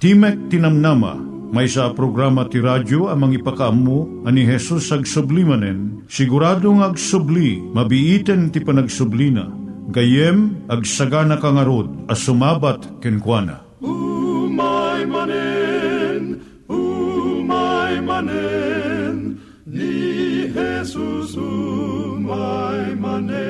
Timek Tinamnama, may sa programa ti radyo amang ipakaamu ani Jesus ag sublimanen, siguradong ag subli, mabiiten ti panagsublina, gayem ag sagana kangarod as sumabat kenkwana. Umay manen, umay manen, ni Jesus umay manen.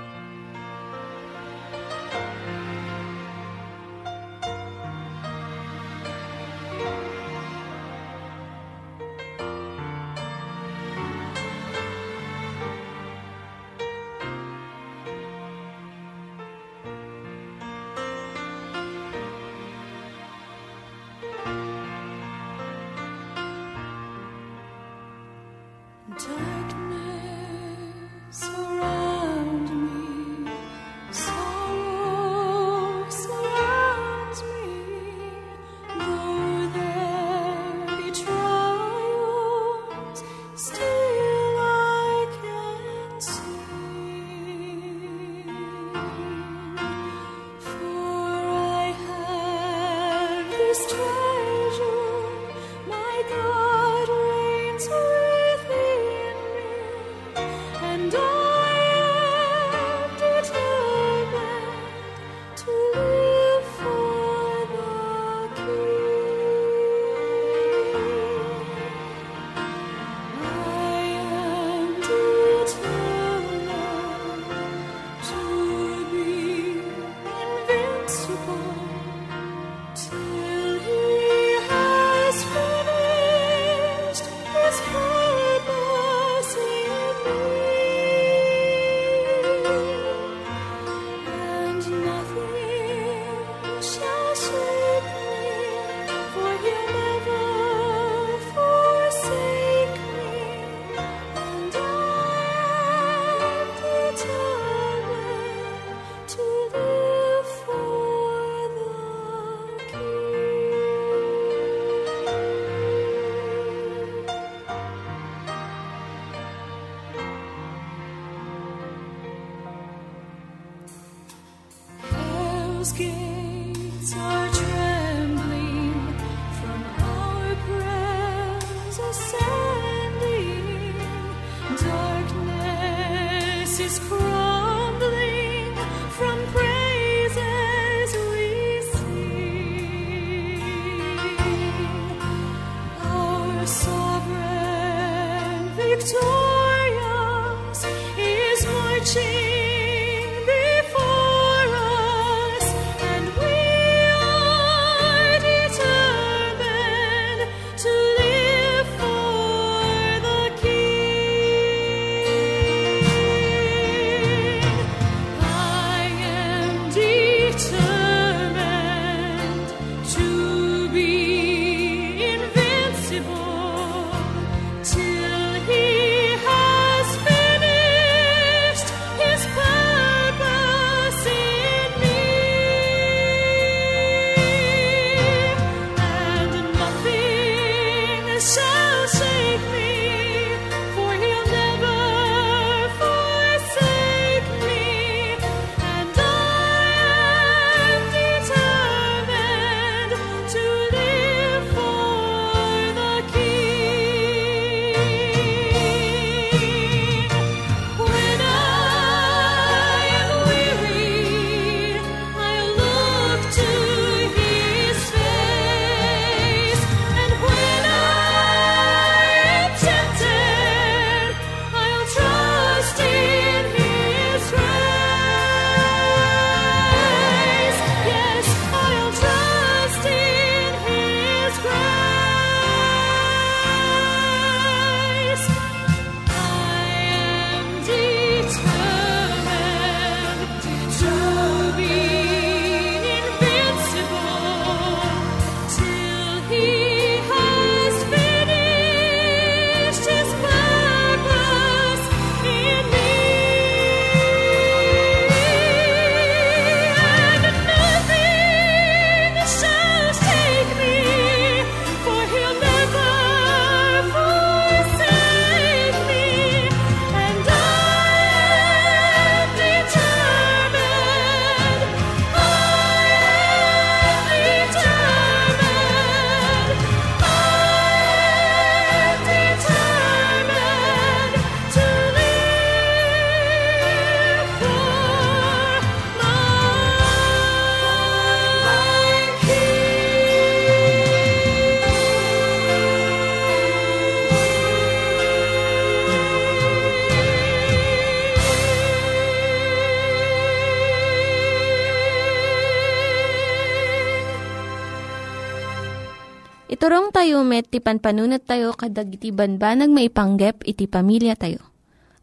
Iturong tayo met, ti panpanunat tayo kadag iti banbanag maipanggep iti pamilya tayo.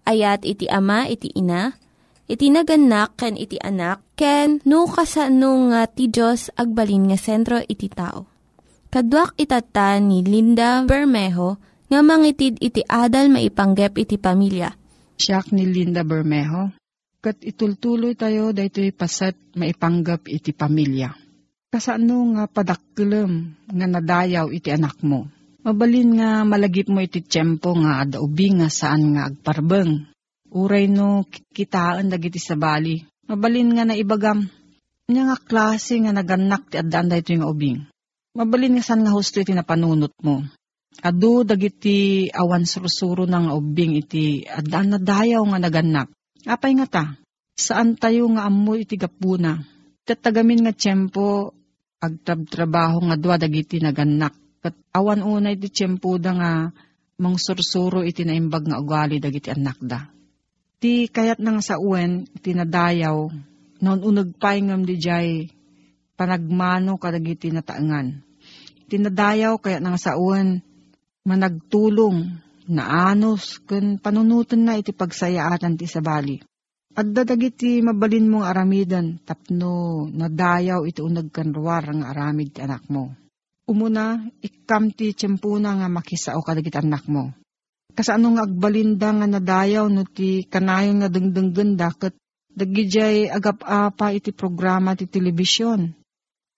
Ayat iti ama, iti ina, iti naganak, ken iti anak, ken no, kasano nga ti Diyos agbalin nga sentro iti tao. Kaduak itata ni Linda Bermejo nga mangitid iti adal maipanggep iti pamilya. Siya ni Linda Bermejo. Kat itultuloy tayo daytoy pasat maipanggap iti pamilya. Kasano nga padakkelem nga nadayaw iti anak mo. Mabalin nga malagip mo iti tiyempo nga adaubi nga saan nga agparbeng. Uray no kitaan dagiti sa bali. Mabalin nga naibagam. Nya nga klase nga naganak ti addaan dayto nga ubing. Mabalin nga saan nga husto iti napanunot mo. Adu dagiti awan surusuro ng ubing iti addaan na dayaw nga naganak. Apay nga ta, saan tayo nga amoy iti gapuna. Tatagamin nga tiyempo agtrab-trabaho nga dwa dagiti naganak. Kat awan unay iti tiyempo da nga mangsursuro iti naimbag nga ugali dagiti anak da. Ti kayat nang sa uwen, iti nadayaw, noon unag paingam di jay panagmano kadagiti nataangan. Tinadayaw kaya nang sa uwen, managtulong, naanos, kun panunutan na iti pagsayaatan ti sabali. At dadagiti mabalin mong aramidan, tapno nadayaw iti unag kanruar ang aramid ti anak mo. Umuna, ikam ti tiyempuna nga makisao kadagiti anak mo. Kasano nga agbalinda nga nadayaw no ti kanayon nga dengdenggen daket dagijay agap-apa iti programa ti telebisyon.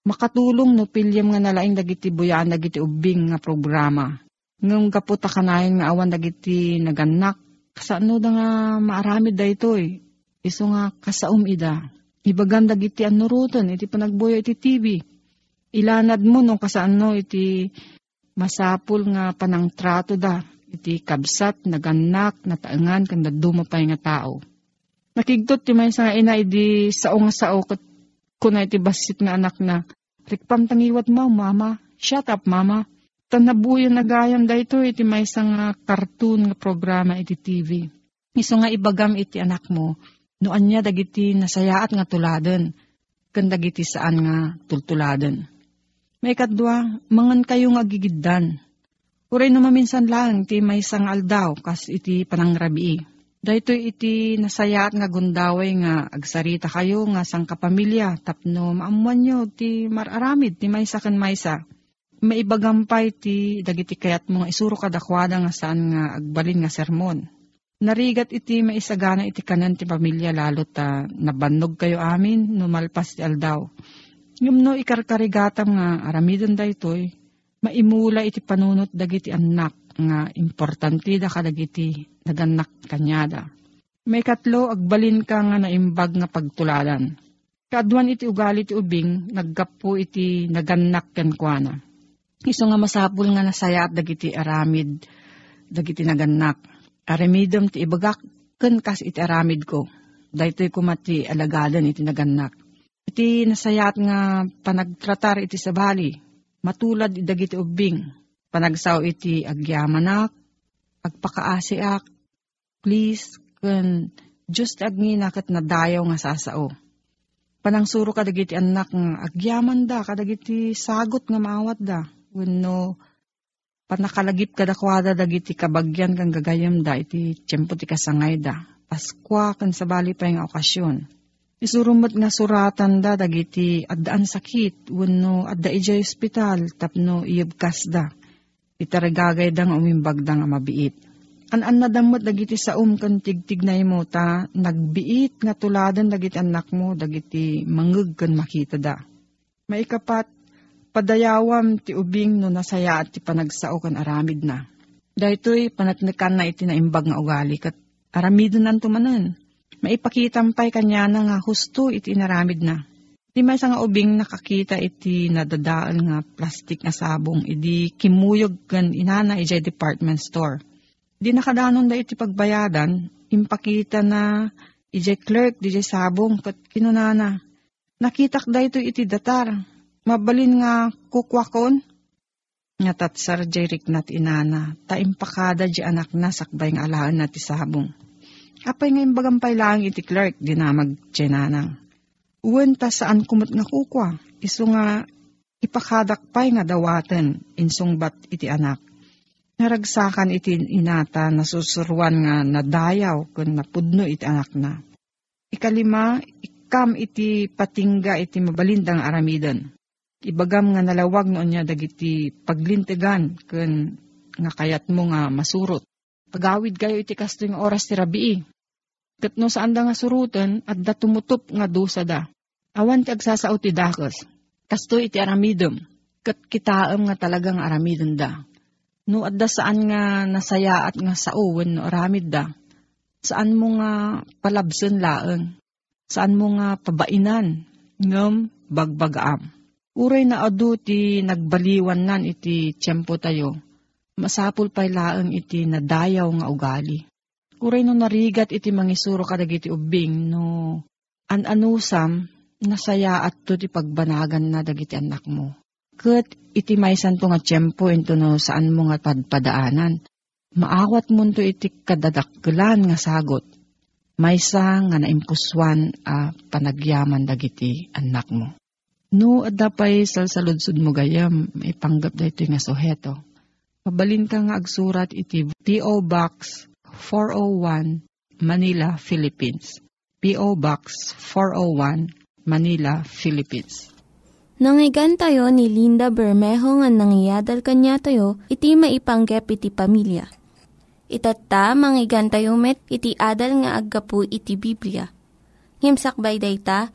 Makatulong no pilyam nga nalaing dagiti buyaan dagiti ubing nga programa. Ngong kaputa kanayon nga awan dagiti naganak. Kasano da nga maaramid da ito eh. Iso nga kasaum ida. Ibagan dagiti anurutan iti panagboyo iti TV. Ilanad mo no kasano iti masapul nga panangtrato da. Iti kabsat, naganak, nataangan, kanda dumapay nga tao. Nakigtot ti may nga ina idi sao nga sao kat iti basit nga anak na rikpam tangiwat mo, mama. Shut up, mama. Tanabuyan na gayam da ito iti may nga cartoon nga programa iti TV. Iso nga ibagam iti anak mo, noan niya dagiti nasayaat nga tuladen, kan dagiti saan nga tultuladen. May kadwa, mangan kayo nga gigiddan. Uray no maminsan lang, ti may sang aldaw, kas iti panangrabii. Dahito iti nasayaat nga gundaway nga agsarita kayo nga sang kapamilya, tapno maamuan nyo ti mararamid ti maysa kan maysa. Maibagampay ti dagiti kayat mo nga isuro kadakwada nga saan nga agbalin nga sermon. Narigat iti maisagana iti kanan ti pamilya lalo ta nabannog kayo amin no malpas ti aldaw. Ngum no ikarkarigatam nga aramidon da itoy, maimula iti panunot dagiti anak nga importante da kadagiti naganak kanyada. May katlo agbalin ka nga naimbag nga pagtuladan. Kaduan iti ugali ti ubing, naggapo iti naganak ken kuana. Iso nga masapul nga nasaya at dagiti aramid, dagiti naganak. Aramidom ti ibagak, ken kas iti aramid ko. Daytoy kumati alagadan iti naganak. Iti nasayat nga panagtratar iti sabali, matulad dagiti ubing, panagsaw iti agyamanak, agpakaasiak, please, ken just agngina kat nadayaw nga sasao. Panangsuro ka dagiti anak nga agyaman da, kadagiti sagot nga maawat da. Wenno, panakalagip kadakwada dagiti kabagyan kang gagayam da, iti tiyempo ti kasangay da. Paskwa kan sabali pa yung okasyon. Isurumot nga suratan da dagiti addaan sakit, wenno adda ijay ospital, tapno iyabkas da. Itaragagay da nga umimbag da nga mabiit. An-an nadamot dagiti sa kan tigtignay mo ta, nagbiit nga tuladan dagiti anak mo, dagiti mangeg kan makita da. Maikapat, padayawam ti ubing no nasaya at ti panagsao kan aramid na. Dahito'y panatnekan na iti naimbag nga ugali kat aramidon nan tumanan. Maipakitampay kanya na nga husto iti inaramid na. Di may nga ubing nakakita iti nadadaan nga plastic nga sabong, idi kimuyog kan inana ijay department store. Di nakadanon da iti pagbayadan, impakita na ijay clerk di sabong kat kinunana. Nakitak da ito iti datar, mabalin nga kukwakon. Nga tatsar jay riknat inana, ta impakada di anak na sakbay nga alaan na ti sabong. Apay nga imbagampay lang iti clerk, di na magtsenanang. Uwan ta saan kumot nga kukwa. Iso nga ipakadakpay nga dawaten insungbat iti anak. Naragsakan iti inata nasusuruan nga nadayaw kun napudno iti anak na. Ikalima, ikam iti patingga iti mabalindang aramiden. Ibagam nga nalawag noon niya dagiti paglintigan kun nga kayat mo nga masurot. Pagawid kayo iti kasto oras ti rabii. Kat no saan nga surutan at da tumutop nga dusa da. Awan ti agsasao ti dakos. Kasto iti aramidem. Kat kitaam nga talagang aramidem da. No adda saan nga nasaya at nga sauwen no aramid da. Saan mo nga palabsen laeng. Saan mo nga pabainan. Ngem bagbagaam. Uray na adu ti nagbaliwan nan iti tiyempo tayo. Masapul pay laeng iti nadayaw nga ugali. Uray no narigat iti mangisuro kadag iti ubing no an-anusam nasaya at to ti pagbanagan na dagiti anak mo. Kat iti maysan to nga tiyempo into no saan mo nga padpadaanan. Maawat mo to iti kadadakkelan nga sagot. Maysa nga naimpuswan a panagyaman dagiti anak mo. No, adda pa'y salsaludsud mo gayam, ipanggap da ito nga suheto. Pabalin ka nga agsurat iti P.O. Box 401, Manila, Philippines. P.O. Box 401, Manila, Philippines. Nangyigan tayo ni Linda Bermejo nga nangyadal kanya tayo, iti maipanggep iti pamilya. Itatta, manggigan tayo met, iti adal nga aggapu iti Biblia. Ngimsakbay day ta,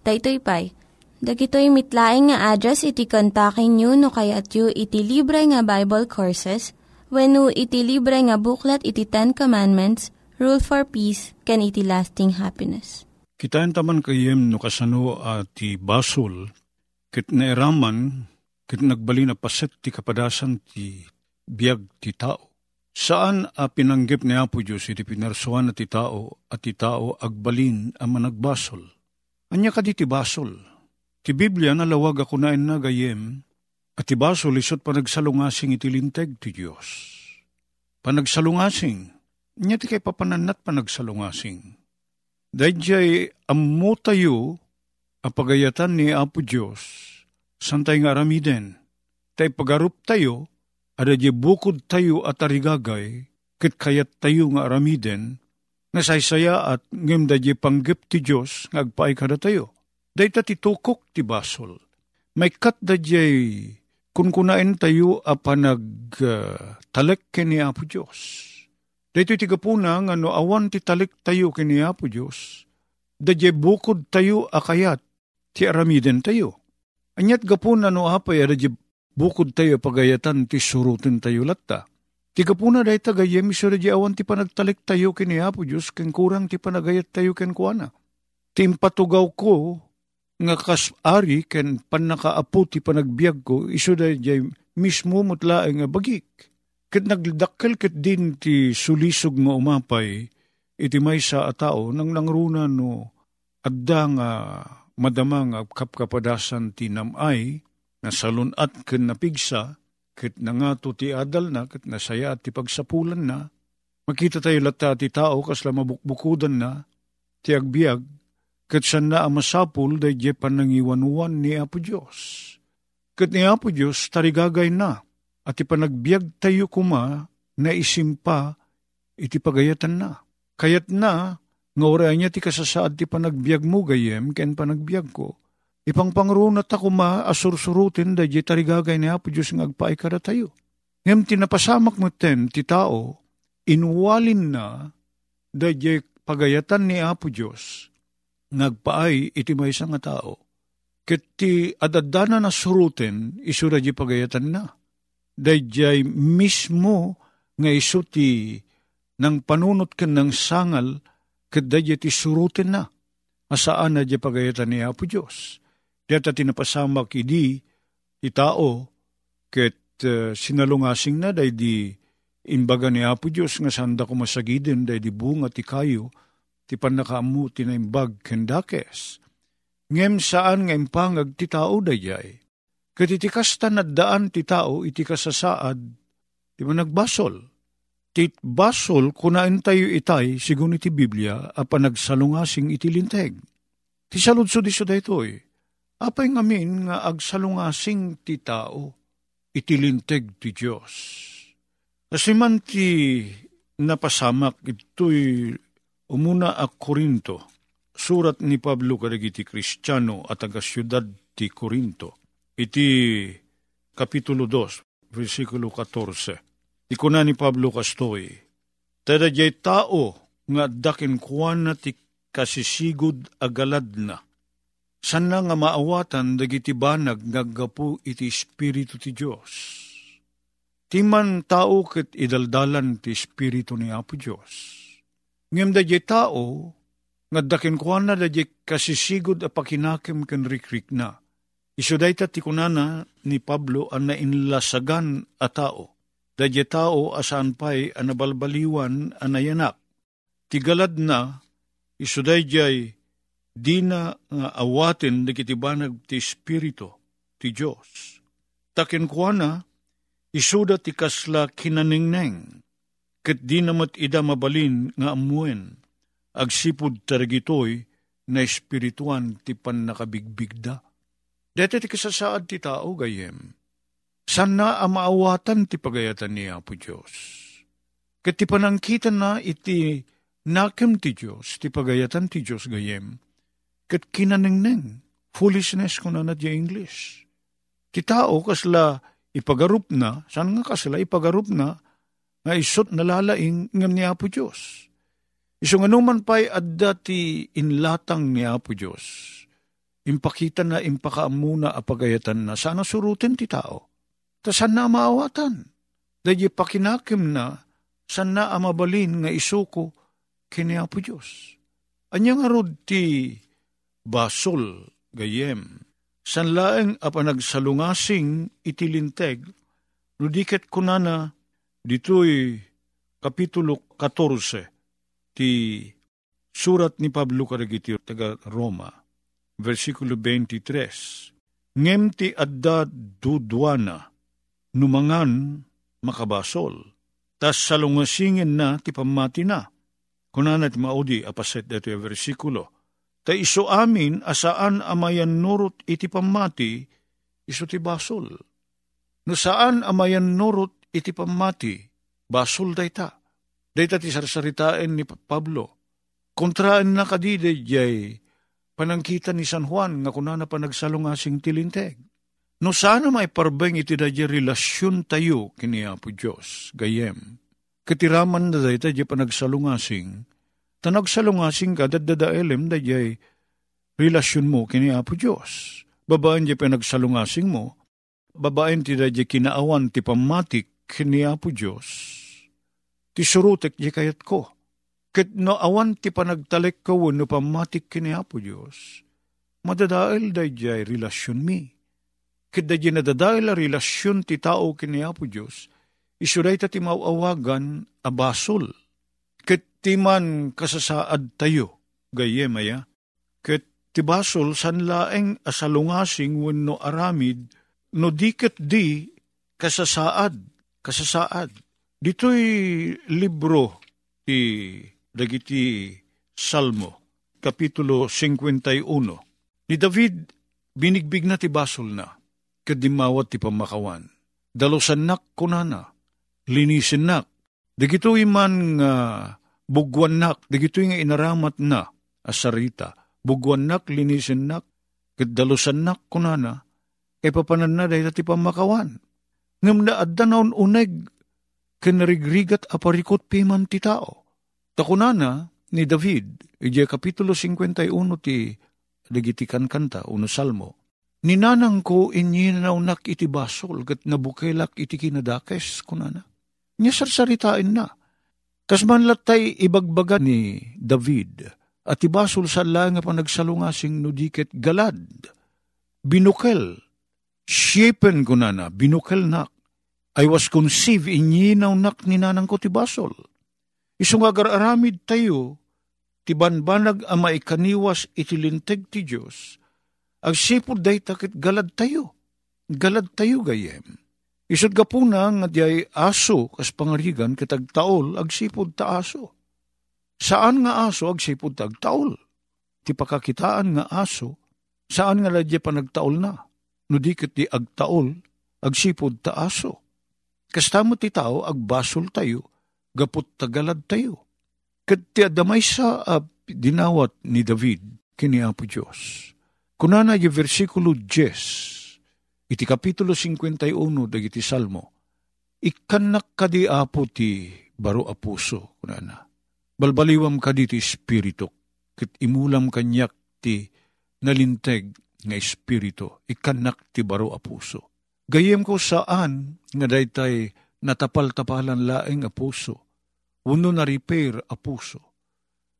Daytoy pay. Dagitoy mitlaing nga address iti kontakin nyo no kayat yu iti libre nga Bible Courses when iti libre nga buklat iti Ten Commandments, Rule for Peace, can iti lasting happiness. Kitaan taman kayem no kasano at ti basol, kit nairaman, kit nagbali na paset ti kapadasan ti biyag ti tao. Saan a pinanggip ni Apo Diyos iti pinarsuan na ti tao at ti tao agbalin ang managbasol. Anya ka ti basol. Ti Biblia nalawag ako na na gayem, at ti basol isot panagsalungasing iti linteg ti Diyos. Panagsalungasing, nya ti kay papananat panagsalungasing. Dahil ammo tayo, apagayatan ni Apo Diyos, santay nga aramiden, tay pagarup tayo, ada di bukod tayo at arigagay, kit kayat tayo nga aramiden, nga saysaya at ngem da di panggip ti Diyos, nga agpaay kada tayo. Dayta ti tukok ti basol. May kat da di kun kunain tayo a panag uh, talek kini Apo Diyos. Dito ti kapuna nga no awan ti talik tayo kini Apo Diyos, da di bukod tayo akayat, ti aramiden tayo. Anyat gapuna no apay ada di bukod tayo pagayatan ti surutin tayo latta. Ti kapuna day tagayem iso di awan ti panagtalik tayo kini Apo Diyos ken kurang ti panagayat tayo ken kuana. Ti impatugaw ko nga kasari ken panakaapu ti panagbiag ko iso day mismo mutla nga bagik. Ket nagdakkel ket din ti sulisog nga umapay iti maysa a tao nang nangruna no adda nga madama nga kapkapadasan ti namay nga salunat ken napigsa ket nangato ti adal na? Ket nasaya at ti pagsapulan na? Makita tayo lata ti tao kasla mabukbukudan na? Ti agbiag ket san na amasapul day je panangiwanuan ni Apo Dios ket ni Apo Dios tarigagay na. At ipanagbiag tayo kuma na isimpa iti pagayatan na. Kayat na, nga niya ti kasasaad ti panagbiag mo gayem, ken panagbiag ko. Ipang pangrunat ako ma asursurutin da di tarigagay ni Apo Diyos ng agpaay kada tayo. Ngem tinapasamak mo ten ti tao, inwalin na da pagayatan ni Apo Diyos, nagpaay iti may nga tao. Ket ti adadana na surutin, isura di pagayatan na dayjay mismo nga iso ti nang panunot ken ng sangal ket dayjay ti surutin na asaan na di pagayatan ni Apo Diyos. Diyata tinapasamak idi ti tao ket uh, sinalungasing na day di imbaga ni Apo Diyos nga sanda ko masagiden day di bunga ti kayo ti panakaamu ti naimbag kendakes. Ngem saan nga impangag ti tao dayay. Ket iti kasta ti tao iti kasasaad ti nagbasol. Ti basol kunain tayo itay sigun iti Biblia a panagsalungasing iti linteg. Ti saludso di so daytoy. Apay ngamin nga agsalungasing ti tao itilinteg ti Diyos. Kasi man ti napasamak ito'y umuna a Korinto, surat ni Pablo karagiti Kristiyano at aga ti Korinto, iti Kapitulo 2, versikulo 14. Ikuna ni Pablo kastoy, Tada jay tao nga dakin kuwan na ti kasisigod agalad na, sana nga maawatan dagiti banag ngaggapu iti Espiritu ti Diyos. Timan tao ket idaldalan ti Espiritu ni Apo Diyos. Ngem da tao, nga dakin kuan na da kasisigod a pakinakim ken rikrik na. Iso dayta ti kunana ni Pablo ang nainlasagan a tao. Da tao asan pay ang nabalbaliwan a nayanak. Tigalad na, iso dayjay di na nga awaten dagiti banag ti Espiritu ti Diyos. Takin kuana, isuda ti kasla kinaningneng, ket di namat ida mabalin nga amuen, agsipud taragitoy na espirituan ti pan nakabigbigda. Dete ti kasasaad ti tao gayem, sana amaawatan ti pagayatan ni Apo Diyos. Ket ti panangkitan na iti nakem ti Diyos, ti pagayatan ti Diyos gayem, ket kinanengneng, foolishness ko na na English. Ti tao kasla ipagarup na, saan nga kasla ipagarup na, nga isot nalalaing ngam ni Apo Diyos. Iso nga numan pa'y adda ti inlatang ni Apo Diyos. Impakita na impakaamuna apagayatan na sana surutin ti tao. Ta saan na maawatan? Dahil pakinakim na saan na amabalin nga isuko kini Apo Diyos. Anya nga ti basol gayem. Sanlaeng apa nagsalungasing itilinteg, nudiket kunana ditoy kapitulo 14 ti surat ni Pablo Karagiti taga Roma, versikulo 23. Ngem ti adda dudwana, numangan makabasol, tas salungasingin na ti pamati na. Kunana ti maudi apaset dito yung versikulo, Ta iso amin asaan amayan nurot iti pamati, iso ti basol. No saan amayan nurot iti pamati, basol dayta. Dayta ti sarsaritain ni Pablo. Kontraan na kadide jay panangkita ni San Juan nga kunana pa nagsalungasing tilinteg. No sana may parbeng iti dadya relasyon tayo kini Apo Diyos, gayem. Katiraman na dayta jay panagsalungasing, Tanag salungasing ka, dadadaelem da jay relasyon mo kini Apo Diyos. Babaan jay pinagsalungasing mo, babaen ti da jay kinaawan ti pamatik kini Apo Diyos. Ti surutek jay kayat ko. Ket no awan ti panagtalek ka no pamatik kini Apo Diyos, madadael da jay relasyon mi. Ket da jay nadadael a relasyon ti tao kini Apo Diyos, isuray ta ti mauawagan abasol Ket timan kasasaad tayo, gayemaya, ket tibasol san laeng asalungasing wenno aramid, no diket di kasasaad, kasasaad. Dito'y libro ti dagiti Salmo, Kapitulo 51. Ni David, binigbig na ti basol na, kadimawat ti pamakawan. Dalosan nak kunana, linisin nak, Digito'y man nga uh, bugwanak, digito'y nga inaramat na asarita. Bugwanak, linisin nak, kadalusan nak kunana, kay papanan na dahil ti pamakawan. Ngam na adda naon uneg, kinarigrigat aparikot piman ti tao. Takunana ni David, ije kapitulo 51 ti dagitikan kanta, uno salmo, Ninanang ko inyinaunak iti basol, kat nabukelak iti kinadakes, kunana niya sarsaritain na. Kasman latay ibagbaga ni David, at ibasol sa nga panagsalungasing nudiket galad, binukel, Shapen ko na na, binukal nak. I was conceived in yinaw nak ni nanang ko ti basol. Isong agar-aramid tayo, ti banbanag ama ikaniwas itilinteg ti Diyos, ag sipod day takit galad tayo. Galad tayo gayem. Isod ka po na nga di aso kas pangarigan kitag taol ag sipod ta aso. Saan nga aso ag sipod tag taol? Ti pakakitaan nga aso, saan nga ladya pa nagtaol na? No di di agtaol, agsipod ta aso. Kastamo ti tao agbasol tayo, gapot tagalad tayo. Kat ti adamay sa uh, dinawat ni David kini Apo Diyos. Kunana yung versikulo 10, iti kapitulo 51 dagiti salmo, ikanak kadi apo ti baro apuso, kunana. Balbaliwam kadi ti espiritu, kit imulam kanyak ti nalinteg nga espiritu, ikanak ti baro apuso. Gayem ko saan nga daytay natapal-tapalan laeng apuso, uno na repair apuso.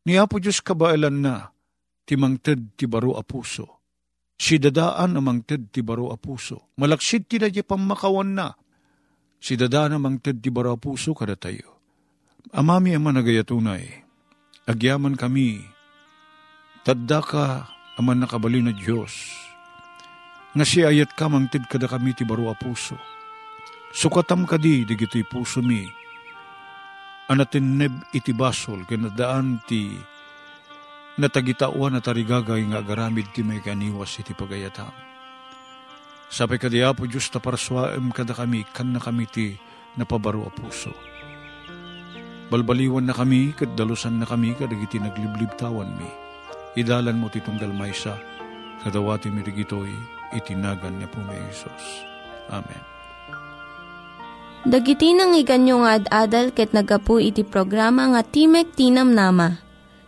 Ni Apo Diyos kabailan na, timangted ti baro apuso Si dadaan amang ted ti baro a puso. Malaksid ti dadya pamakawan na. Si dadaan amang ted ti baro a puso kada tayo. Amami aman nagayatunay. Agyaman kami. Tadda ka aman nakabali na Diyos. Nga si ayat ka mang ted kada kami ti baro a puso. Sukatam kadi digito'y puso mi. Anatin neb iti basol kanadaan ti natagitauan at arigagay nga agaramid ti may kaniwas iti pagayatam. Sapay kadiya po Diyos paraswaem kada kami, kan na kami ti napabaro a puso. Balbaliwan na kami, kaddalusan na kami, kadagiti nagliblib tawan mi. Idalan mo titong dalmaysa, kadawati mi rigitoy, itinagan niya po may Isos. Amen. Dagiti nang iganyo nga ad-adal ket nagapu iti programa nga Timek Tinam Nama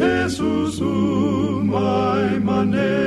Jesusum mai manet.